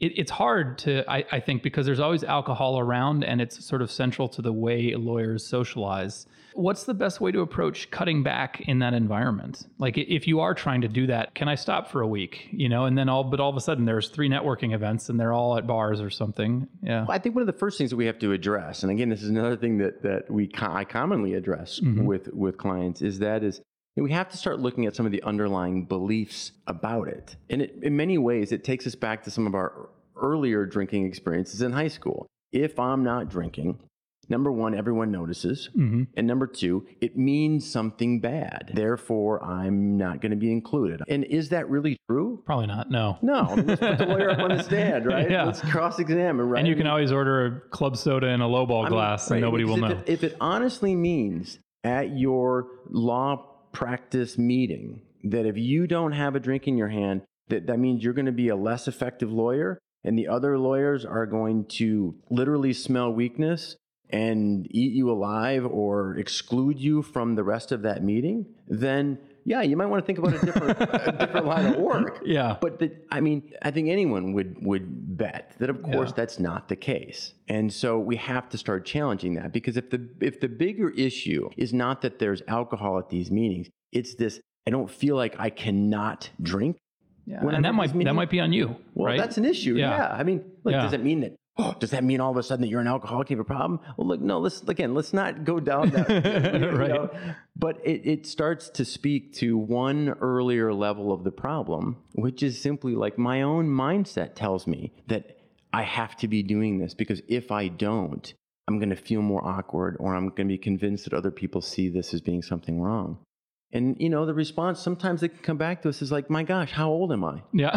it, it's hard to I, I think because there's always alcohol around and it's sort of central to the way lawyers socialize. What's the best way to approach cutting back in that environment? Like if you are trying to do that can i stop for a week you know and then all but all of a sudden there's three networking events and they're all at bars or something? Yeah. Well, I think one of the first things that we have to address, and again, this is another thing that that we I commonly address Mhm. with with clients, is that is we have to start looking at some of the underlying beliefs about it, and it, in many ways, it takes us back to some of our earlier drinking experiences in high school. If I'm not drinking, number one, everyone notices. hmm And number two, it means something bad. Therefore, I'm not going to be included. And is that really true? probably not no No. Let's put the lawyer up on the stand, right? Yeah. Let's cross-examine, right? and you can always order a club soda in a lowball I mean, glass and nobody will because know It, if it honestly means at your law practice meeting that if you don't have a drink in your hand, that, that means you're going to be a less effective lawyer and the other lawyers are going to literally smell weakness and eat you alive or exclude you from the rest of that meeting, then yeah, you might want to think about a different, a different line of work. yeah But the, I mean, I think anyone would would bet that, of course, Yeah. that's not the case. And so we have to start challenging that because if the if the bigger issue is not that there's alcohol at these meetings, it's this: I don't feel like I cannot drink. yeah when and I'm that at this might that might be on you Well, right that's an issue. Yeah. Yeah. I mean, look, Yeah. does it mean that? Oh, does that mean all of a sudden that you're an alcoholic you have a problem? Well, look, no. Let's again. Let's not go down that. Right. know. But it, it starts to speak to one earlier level of the problem, which is simply like my own mindset tells me that I have to be doing this because if I don't, I'm going to feel more awkward or I'm going to be convinced that other people see this as being something wrong. And, you know, the response sometimes they can come back to us is like, my gosh, how old am I? yeah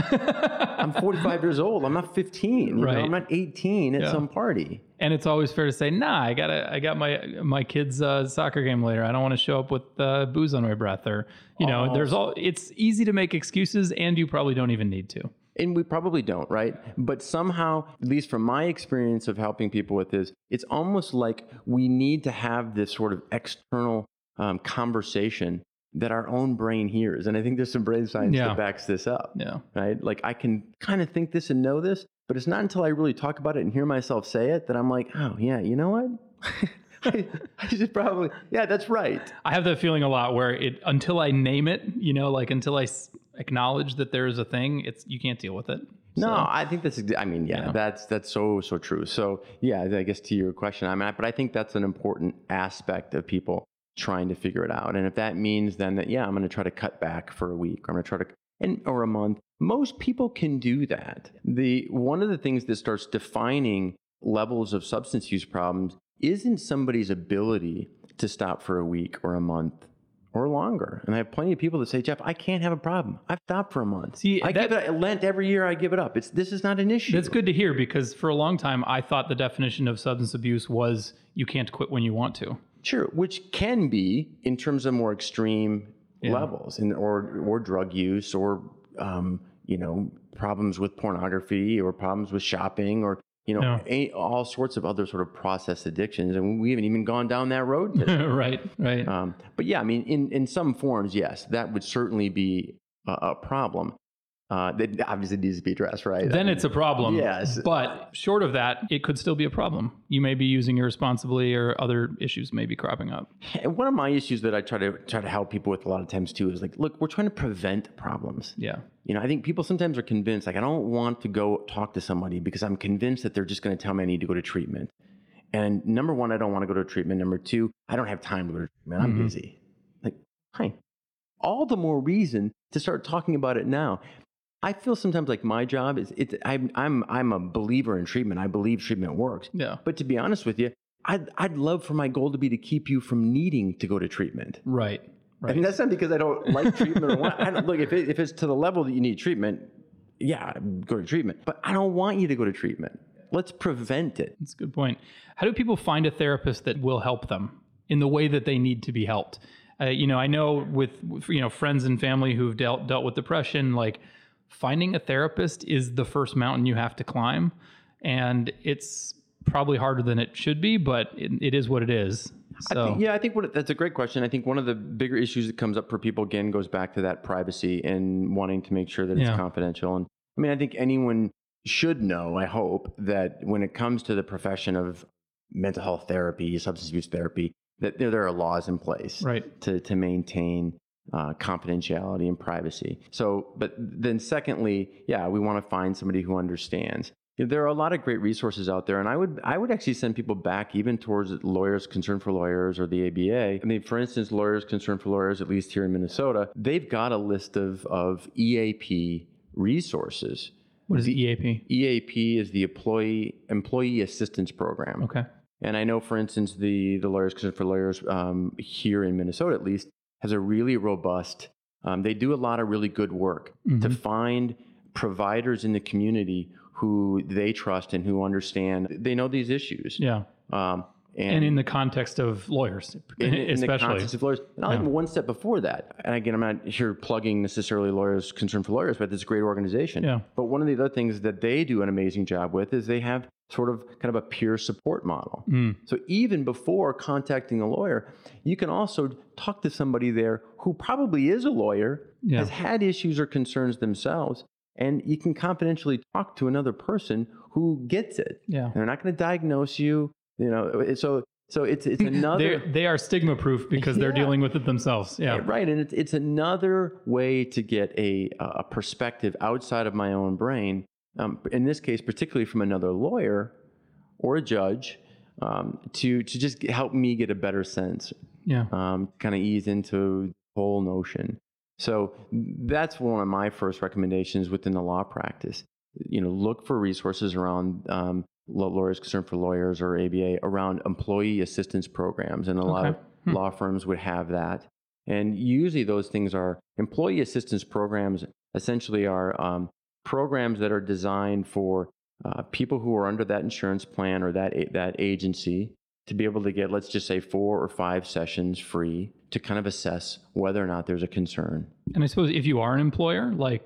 I'm 45 years old. I'm not 15. you know, Right. I'm not 18 at Yeah. some party. and it's always fair to say, nah, I got I got my my kid's uh, soccer game later. I don't want to show up with uh, booze on my breath, or you know, Oh. there's all. It's easy to make excuses, and you probably don't even need to. And we probably don't, right? But somehow, at least from my experience of helping people with this, it's almost like we need to have this sort of external um, conversation that our own brain hears. And I think there's some brain science Yeah. that backs this up, Yeah, right? Like I can kind of think this and know this, but it's not until I really talk about it and hear myself say it that I'm like, oh, yeah, you know what? I, I should probably, yeah, that's right. I have that feeling a lot where it until I name it, you know, like until I s- acknowledge that there is a thing, it's you can't deal with it. No, I think that's. I mean, yeah, Yeah. that's that's so so true. So yeah, I guess to your question, I mean, I, but I think that's an important aspect of people trying to figure it out. And if that means then that yeah, I'm going to try to cut back for a week, or I'm going to try to and or a month. Most people can do that. The one of the things that starts defining levels of substance use problems isn't somebody's ability to stop for a week or a month or longer. And I have plenty of people that say, Jeff, I can't have a problem. I've stopped for a month. See, I that- give it Lent every year. I give it up. It's this is not an issue. That's good to hear because for a long time I thought the definition of substance abuse was you can't quit when you want to. Sure, which can be in terms of more extreme Yeah. levels, in, or or drug use, or um, you know problems with pornography, or problems with shopping, or you know all sorts of other sort of process addictions, and we haven't even gone down that road. Right, right. um, but yeah, I mean, in in some forms, yes, that would certainly be a, a problem. Uh, that obviously needs to be addressed, right? then it's a problem. Yes. But short of that, it could still be a problem. You may be using irresponsibly or other issues may be cropping up. And one of my issues that I try to try to help people with a lot of times too is like, look, we're trying to prevent problems. Yeah. You know, I think people sometimes are convinced, like, I don't want to go talk to somebody because I'm convinced that they're just going to tell me I need to go to treatment. And number one, I don't want to go to treatment. Number two, I don't have time to go to treatment. I'm Mhm. busy. Like, fine. All the more reason to start talking about it now. I feel sometimes like my job is it. I'm I'm I'm a believer in treatment. I believe treatment works. Yeah. But to be honest with you, I'd, I'd love for my goal to be to keep you from needing to go to treatment. Right. Right. I mean, that's not because I don't like treatment or want. I don't, look, if, it, if it's to the level that you need treatment, yeah, go to treatment. But I don't want you to go to treatment. Let's prevent it. That's a good point. How do people find a therapist that will help them in the way that they need to be helped? Uh, you know, I know with you know friends and family who've dealt dealt with depression, like finding a therapist is the first mountain you have to climb, and it's probably harder than it should be, but it, it is what it is. So I think, yeah, I think what, that's a great question. I think one of the bigger issues that comes up for people again goes back to that privacy and wanting to make sure that it's Yeah. confidential. And I mean, I think anyone should know. I hope that when it comes to the profession of mental health therapy, substance abuse therapy, that there, there are laws in place right. to to maintain uh, confidentiality and privacy. So, but then secondly, yeah, we want to find somebody who understands. You know, there are a lot of great resources out there, and I would I would actually send people back even towards Lawyers Concerned for Lawyers or the ABA. I mean, for instance, Lawyers Concerned for Lawyers, at least here in Minnesota, they've got a list of of EAP resources. What is the EAP? EAP is the Employee Employee Assistance Program. Okay. And I know, for instance, the the Lawyers Concerned for Lawyers um, here in Minnesota, at least, has a really robust. Um, they do a lot of really good work to Mhm. find providers in the community who they trust and who understand. They know these issues. Yeah. Um, And, in the context of lawyers, in, in the context of lawyers. And I'll Yeah. one step before that. And again, I'm not here plugging necessarily Lawyers Concerned for Lawyers, but it's a great organization. Yeah. But one of the other things that they do an amazing job with is they have sort of kind of a peer support model. Mm, So even before contacting a lawyer, you can also talk to somebody there who probably is a lawyer, Yeah. has had issues or concerns themselves, and you can confidentially talk to another person who gets it. yeah. They're not going to diagnose you, you know. So so it's it's another they are stigma proof because they're dealing with it themselves. Yeah. right, and it's it's another way to get a a perspective outside of my own brain. Um, in this case, particularly from another lawyer or a judge, um, to to just help me get a better sense Yeah. um, kind of ease into the whole notion. So that's one of my first recommendations within the law practice. You know, look for resources around um, lawyers concerned for lawyers or ABA around employee assistance programs, and a lot of Hmm. law firms would have that. And usually, those things are employee assistance programs. Essentially, are um, programs that are designed for uh, people who are under that insurance plan or that that agency to be able to get, let's just say, four or five sessions free to kind of assess whether or not there's a concern. And I suppose if you are an employer, like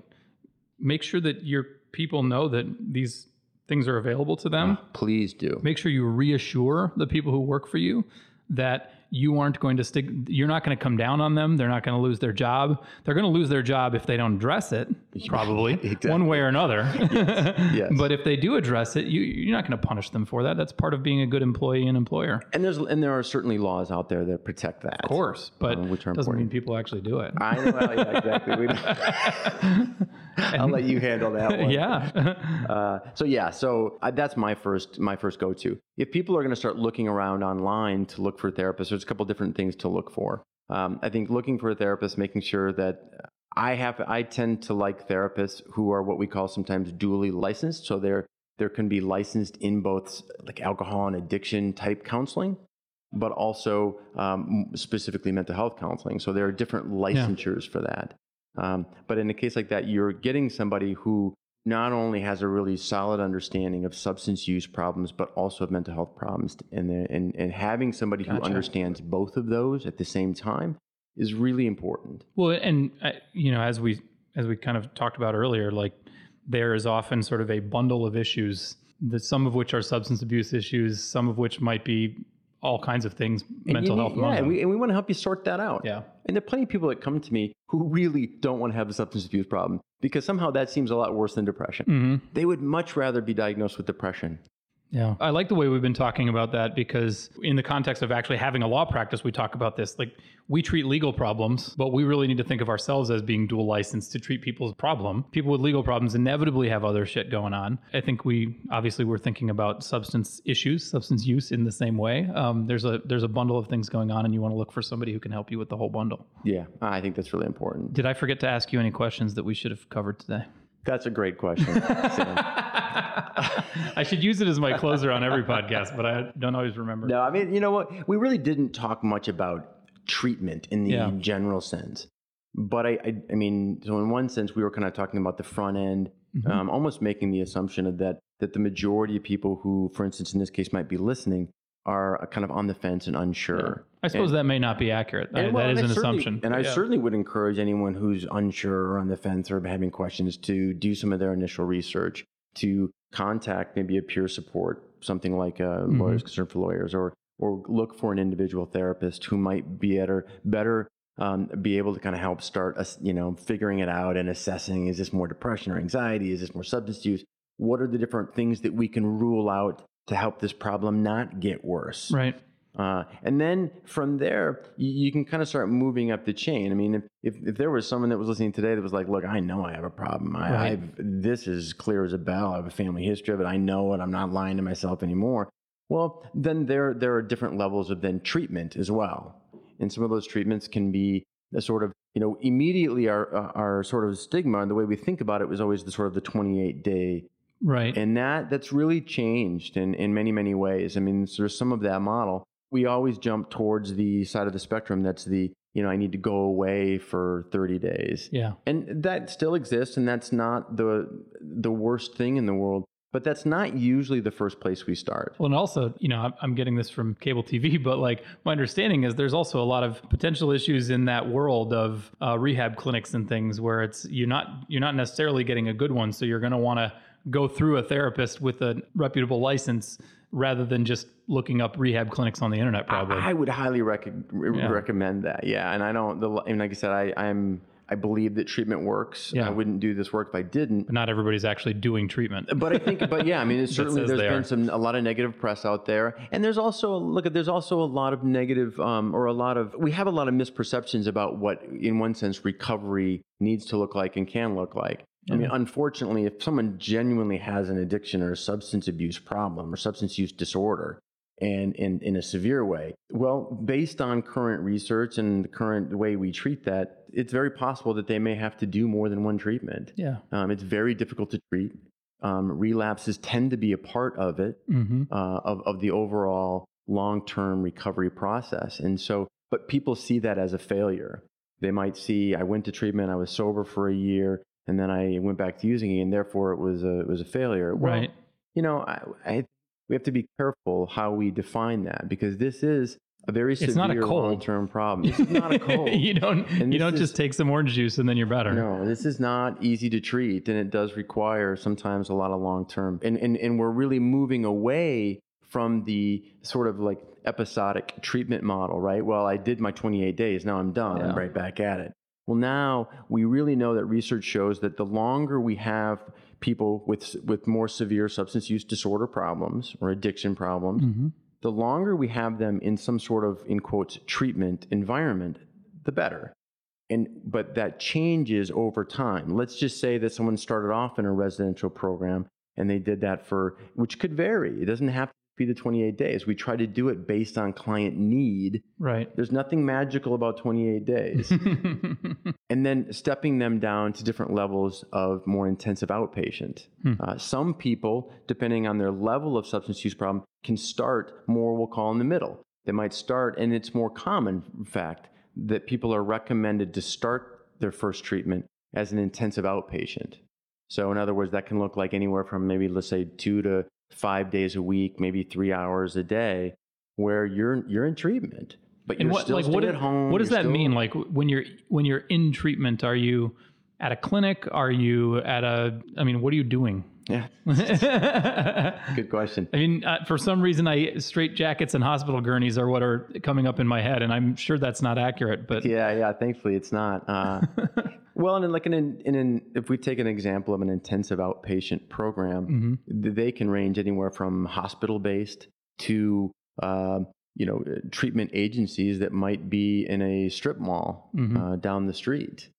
make sure that your people know that these things are available to them. Please do. Make sure you reassure the people who work for you that you aren't going to stick you're not going to come down on them they're not going to lose their job they're going to lose their job if they don't address it probably Exactly. one way or another yes. but if they do address it you, you're not going to punish them for that that's part of being a good employee and employer And there's and there are certainly laws out there that protect that. of course but Uh, which are doesn't mean people actually do it I know. Well, yeah, exactly. I'll let you handle that one. yeah Uh, so yeah, so uh, that's my first my first go to. If people are going to start looking around online to look for therapists, there's a couple different things to look for. Um, I think looking for a therapist, making sure that I have I tend to like therapists who are what we call sometimes dually licensed. So they're there can be licensed in both like alcohol and addiction type counseling, but also um, specifically mental health counseling. So there are different licensures for that. Um, but in a case like that, you're getting somebody who not only has a really solid understanding of substance use problems, but also of mental health problems. And, the- and, and having somebody who understands both of those at the same time is really important. Well, and uh, you know, as we as we kind of talked about earlier, like there is often sort of a bundle of issues that some of which are substance abuse issues, some of which might be all kinds of things, And mental you health. yeah, and we, and we want to help you sort that out. yeah, And there are plenty of people that come to me who really don't want to have a substance abuse problem because somehow that seems a lot worse than depression. hmm They would much rather be diagnosed with depression. Yeah. I like the way we've been talking about that because in the context of actually having a law practice, we talk about this. Like we treat legal problems, but we really need to think of ourselves as being dual licensed to treat people's problem. People with legal problems inevitably have other shit going on. I think we obviously we're thinking about substance issues, substance use in the same way. Um, there's a there's a bundle of things going on, and you want to look for somebody who can help you with the whole bundle. Yeah, I think that's really important. Did I forget to ask you any questions that we should have covered today? That's a great question. I should use it as my closer on every podcast, but I don't always remember. No, I mean, you know what? We really didn't talk much about treatment in the Yeah. general sense. But I, I, I mean, so in one sense, we were kind of talking about the front end, Mhm. um, almost making the assumption of that that the majority of people who, for instance, in this case, might be listening, are kind of on the fence and unsure. I suppose And- that may not be accurate. I- well, that and is I an assumption. And I Yeah. certainly would encourage anyone who's unsure or on the fence or having questions to do some of their initial research, to contact maybe a peer support, something like uh, Mhm. Lawyers Concerned for Lawyers, or or look for an individual therapist who might be better better um, be able to kind of help start us, you know, figuring it out and assessing: is this more depression or anxiety? Is this more substance use? What are the different things that we can rule out to help this problem not get worse? Right. Uh, and then from there, you, you can kind of start moving up the chain. I mean, if, if, if there was someone that was listening today that was like, look, I know I have a problem. I, Right. I've, this is clear as a bell. I have a family history of it. I know it. I'm not lying to myself anymore. Well, then there, there are different levels of then treatment as well. And some of those treatments can be a sort of, you know, immediately our, our sort of stigma and the way we think about it was always the sort of the 28 day Right. and that that's really changed in, in many many ways i mean there's some of that model we always jump towards the side of the spectrum that's the you know i need to go away for 30 days yeah. and that still exists and that's not the the worst thing in the world but that's not usually the first place we start Well, and also, you know, I'm- I'm getting this from cable TV, but like my understanding is there's also a lot of potential issues in that world of uh, rehab clinics and things where it's you're not you're not necessarily getting a good one, so you're going to want to go through a therapist with a reputable license rather than just looking up rehab clinics on the internet. Probably. I, I would highly rec- re- Yeah. recommend that. Yeah, and I don't. The, and like I said, I, I'm. I believe that treatment works. Yeah. I wouldn't do this work if I didn't. but not everybody's actually doing treatment. But I think, but yeah, I mean, it's certainly there's been are. some a lot of negative press out there, and there's also look at there's also a lot of negative um, or a lot of we have a lot of misperceptions about what, in one sense, recovery needs to look like and can look like. I mean, unfortunately, if someone genuinely has an addiction or a substance abuse problem or substance use disorder, and in, in a severe way. Well, based on current research and the current way we treat that, it's very possible that they may have to do more than one treatment. Yeah. Um, it's very difficult to treat. Um, relapses tend to be a part of it, hmm uh, of, of the overall long term recovery process. And so, but people see that as a failure. They might see, I went to treatment, I was sober for a year, and then I went back to using it, and therefore it was a, it was a failure. Well, Right. you know, I, I, we have to be careful how we define that because this is a very It's severe long term problem. This is not a cold. you don't you don't is- just take some orange juice and then you're better. No, this is not easy to treat, and it does require sometimes a lot of long term. And, and and we're really moving away from the sort of like episodic treatment model, right? Well, I did my 28 days, now I'm done. Yeah. I'm right back at it. Well, now we really know that research shows that the longer we have people with with more severe substance use disorder problems or addiction problems, Mhm. the longer we have them in some sort of in quotes treatment environment, the better. And but that changes over time. Let's just say that someone started off in a residential program and they did that for which could vary. It doesn't have to be the 28 days. We try to do it based on client need. Right. There's nothing magical about 28 days. and then stepping them down to different levels of more intensive outpatient. Hmm. Uh, some people, depending on their level of substance use problem, can start more, we'll call in the middle. They might start, and it's more common, in fact, that people are recommended to start their first treatment as an intensive outpatient. So, in other words, that can look like anywhere from maybe, let's say, two to five days a week, maybe three hours a day, where you're you're in treatment, but and you're what still like what, at home. what does that mean like when you're when you're in treatment are you at a clinic are you at a i mean what are you doing Yeah, good question. I mean uh, for some reason i straight jackets and hospital gurneys are what are coming up in my head and i'm sure that's not accurate but Yeah, yeah. Thankfully, it's not. Uh, well, and in like in an, in an if we take an example of an intensive outpatient program, Mhm. they can range anywhere from hospital based to uh, you know treatment agencies that might be in a strip mall Mhm. uh, down the street,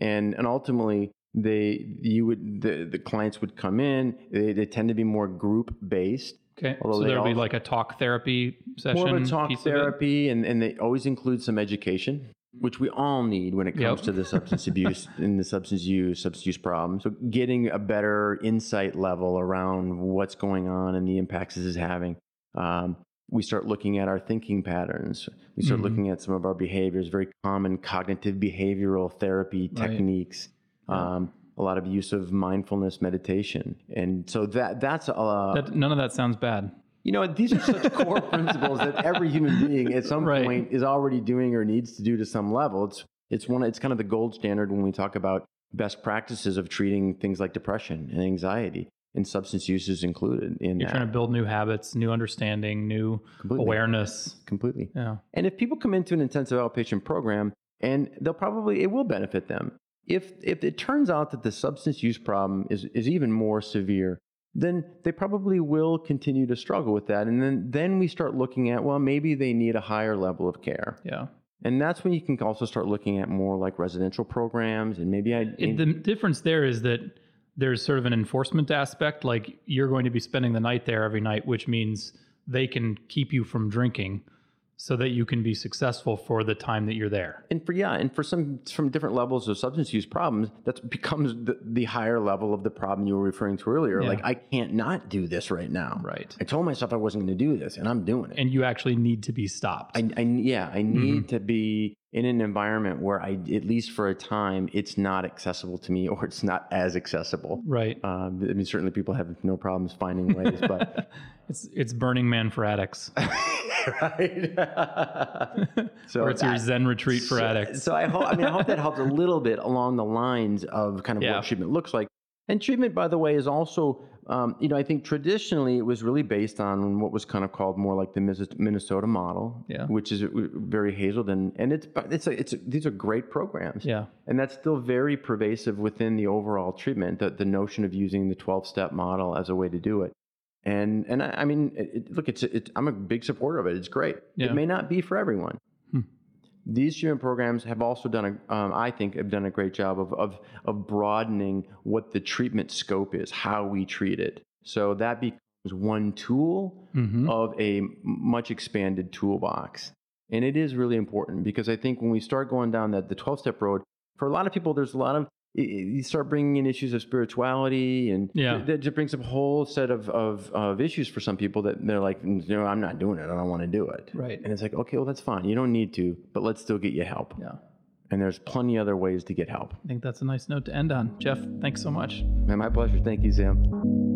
and and ultimately they you would the, the clients would come in. They, they tend to be more group based. okay Although so there'll be like a talk therapy session More of a talk piece of it? therapy, and, and they always include some education. which we all need when it comes Yep. to the substance abuse and the substance use, substance use problem. So getting a better insight level around what's going on and the impacts this is having. Um, we start looking at our thinking patterns. We start Mhm. looking at some of our behaviors, very common cognitive behavioral therapy Right. techniques. Um, a lot of use of mindfulness meditation, and so that that's uh, That, none of that sounds bad. you know, these are such core principles that every human being at some Right. point is already doing or needs to do to some level. It's it's one it's kind of the gold standard when we talk about best practices of treating things like depression and anxiety, and substance use is included in You're that. trying to build new habits, new understanding, new Completely. awareness. completely. Yeah. And if people come into an intensive outpatient program, and they'll probably it will benefit them. If if it turns out that the substance use problem is is even more severe, then they probably will continue to struggle with that. And then then we start looking at well, maybe they need a higher level of care. Yeah. And that's when you can also start looking at more like residential programs and maybe I It, the difference there is that there's sort of an enforcement aspect. Like you're going to be spending the night there every night, which means they can keep you from drinking so that you can be successful for the time that you're there. and for yeah, and for some from different levels of substance use problems, that becomes the, the higher level of the problem you were referring to earlier. Yeah. Like I can't not do this right now. Right. I told myself I wasn't going to do this, and I'm doing it. And you actually need to be stopped. I, I yeah, I need Mm-hmm. to be in an environment where I, at least for a time, it's not accessible to me, or it's not as accessible. right. Um, I mean, certainly people have no problems finding ways, but It's it's Burning Man for addicts. right. so or it's your Zen retreat for so, addicts. So I hope, I mean, I hope that helps a little bit along the lines of kind of Yeah. what treatment looks like. And treatment, by the way, is also, um, you know, I think traditionally it was really based on what was kind of called more like the Minnesota model, Yeah. which is very Hazelden, and it's it's a, it's a, these are great programs, yeah. and that's still very pervasive within the overall treatment. The, the notion of using the twelve step model as a way to do it, and and I, I mean, it- look, it's it, I'm a big supporter of it. It's great. Yeah. It may not be for everyone. These treatment programs have also done a, um, I think, have done a great job of, of of broadening what the treatment scope is, how we treat it. So that becomes one tool hmm of a much expanded toolbox. And it is really important because I think when we start going down that the 12 step road, for a lot of people, there's a lot of, you start bringing in issues of spirituality and Yeah. th- that just brings up a whole set of, of, of issues for some people that they're like, you know, I'm not doing it. I don't want to do it. Right. And it's like, okay, well, that's fine. You don't need to, but let's still get you help. Yeah. And there's plenty other ways to get help. I think that's a nice note to end on. Jeff, thanks so much. Man, my pleasure. Thank you, Sam.